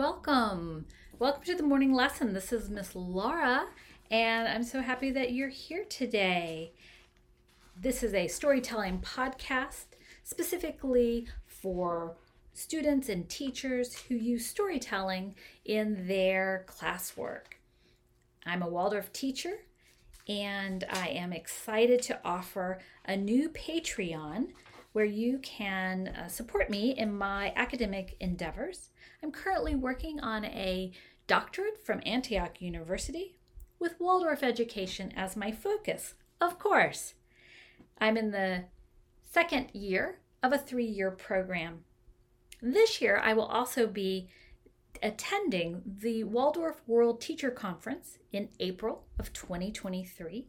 Welcome. Welcome to the morning lesson. This is Miss Laura, and I'm so happy that you're here today. This is a storytelling podcast specifically for students and teachers who use storytelling in their classwork. I'm a Waldorf teacher, and I am excited to offer a new Patreon where you can uh, support me in my academic endeavors. I'm currently working on a doctorate from Antioch University with Waldorf education as my focus, of course. I'm in the second year of a three year program. This year, I will also be attending the Waldorf World Teacher Conference in April of 2023.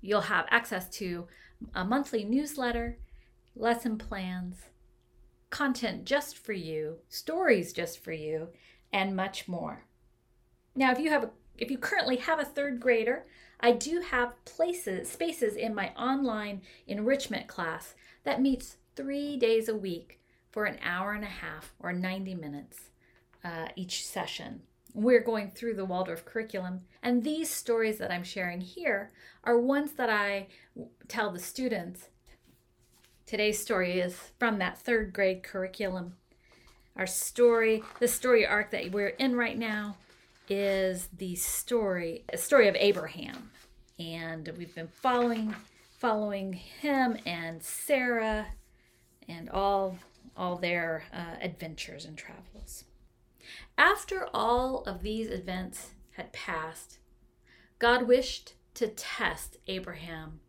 You'll have access to a monthly newsletter lesson plans, content just for you, stories just for you, and much more. Now, if you have a, if you currently have a third grader, I do have places spaces in my online enrichment class that meets 3 days a week for an hour and a half or 90 minutes uh, each session. We're going through the Waldorf curriculum, and these stories that I'm sharing here are ones that I tell the students Today's story is from that third grade curriculum. Our story, the story arc that we're in right now, is the story, story of Abraham, and we've been following, following him and Sarah, and all, all their uh, adventures and travels. After all of these events had passed, God wished to test Abraham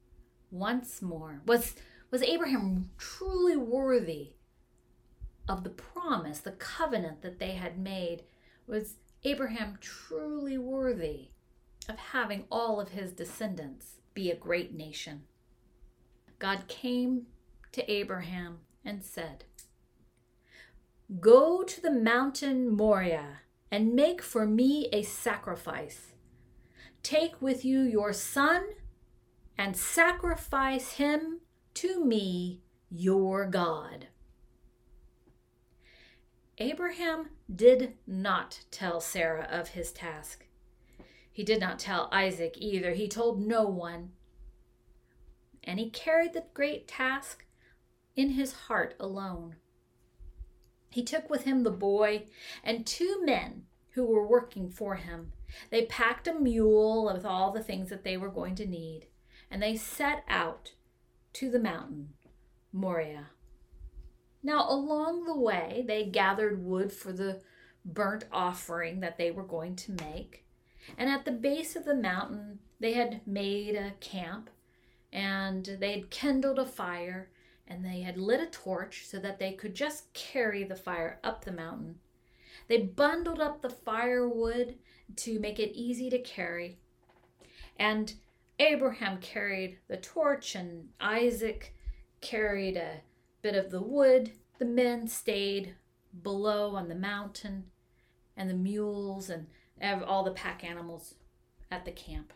once more. Was was Abraham truly worthy of the promise, the covenant that they had made? Was Abraham truly worthy of having all of his descendants be a great nation? God came to Abraham and said, Go to the mountain Moriah and make for me a sacrifice. Take with you your son and sacrifice him to me, your God. Abraham did not tell Sarah of his task. He did not tell Isaac either. He told no one. And he carried the great task in his heart alone. He took with him the boy and two men who were working for him. They packed a mule with all the things that they were going to need, and they set out to the mountain, Moriah. Now, along the way, they gathered wood for the burnt offering that they were going to make. And at the base of the mountain, they had made a camp and they had kindled a fire and they had lit a torch so that they could just carry the fire up the mountain. They bundled up the firewood to make it easy to carry. And Abraham carried the torch and Isaac carried a bit of the wood. The men stayed below on the mountain, and the mules and all the pack animals at the camp.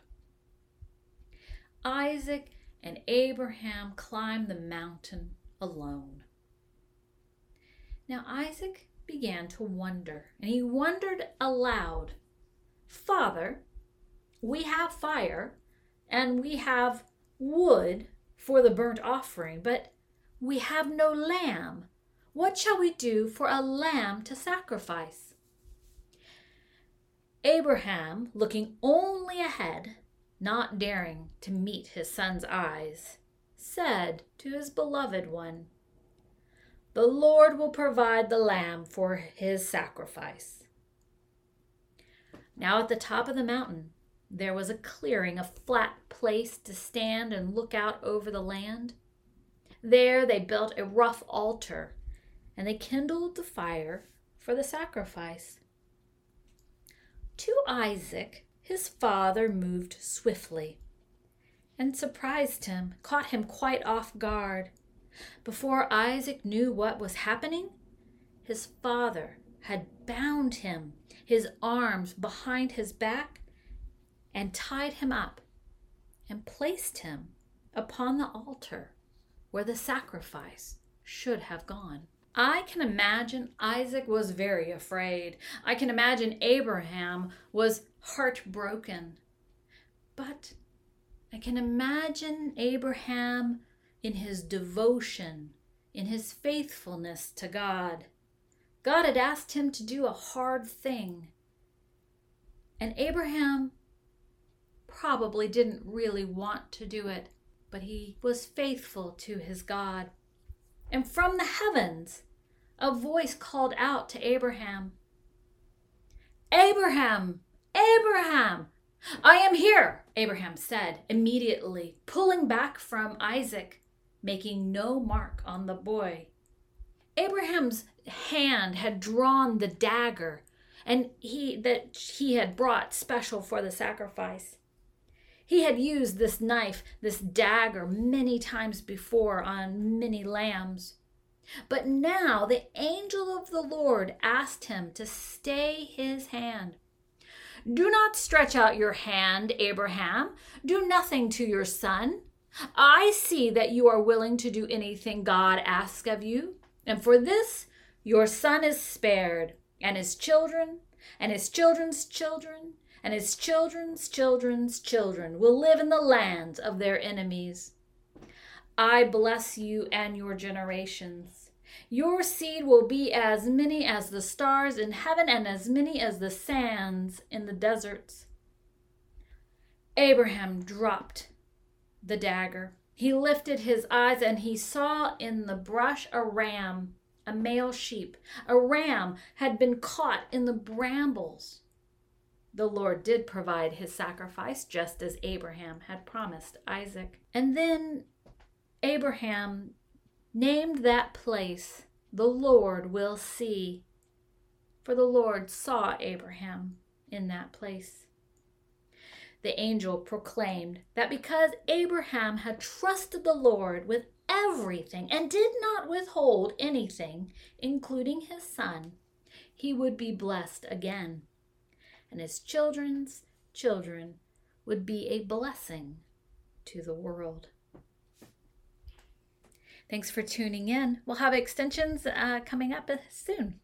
Isaac and Abraham climbed the mountain alone. Now Isaac began to wonder, and he wondered aloud Father, we have fire and we have wood for the burnt offering, but we have no lamb. What shall we do for a lamb to sacrifice? Abraham, looking only ahead, not daring to meet his son's eyes, said to his beloved one, The Lord will provide the lamb for his sacrifice. Now at the top of the mountain, there was a clearing, a flat place to stand and look out over the land. There they built a rough altar and they kindled the fire for the sacrifice. To Isaac, his father moved swiftly and surprised him, caught him quite off guard. Before Isaac knew what was happening, his father had bound him, his arms behind his back, and tied him up and placed him upon the altar where the sacrifice should have gone. I can imagine Isaac was very afraid. I can imagine Abraham was heartbroken. But I can imagine Abraham in his devotion, in his faithfulness to God. God had asked him to do a hard thing. And Abraham probably didn't really want to do it, but he was faithful to his God. And from the heavens, a voice called out to Abraham Abraham! Abraham! I am here, Abraham said, immediately pulling back from Isaac, making no mark on the boy. Abraham's hand had drawn the dagger and he that he had brought special for the sacrifice. He had used this knife, this dagger, many times before on many lambs. But now the angel of the Lord asked him to stay his hand. Do not stretch out your hand, Abraham. Do nothing to your son. I see that you are willing to do anything God asks of you. And for this, your son is spared, and his children, and his children's children, and his children's children's children will live in the lands of their enemies. I bless you and your generations. Your seed will be as many as the stars in heaven and as many as the sands in the deserts. Abraham dropped the dagger. He lifted his eyes and he saw in the brush a ram, a male sheep. A ram had been caught in the brambles. The Lord did provide his sacrifice just as Abraham had promised Isaac. And then Abraham named that place, The Lord Will See, for the Lord saw Abraham in that place. The angel proclaimed that because Abraham had trusted the Lord with everything and did not withhold anything, including his son, he would be blessed again, and his children's children would be a blessing to the world. Thanks for tuning in. We'll have extensions uh, coming up soon.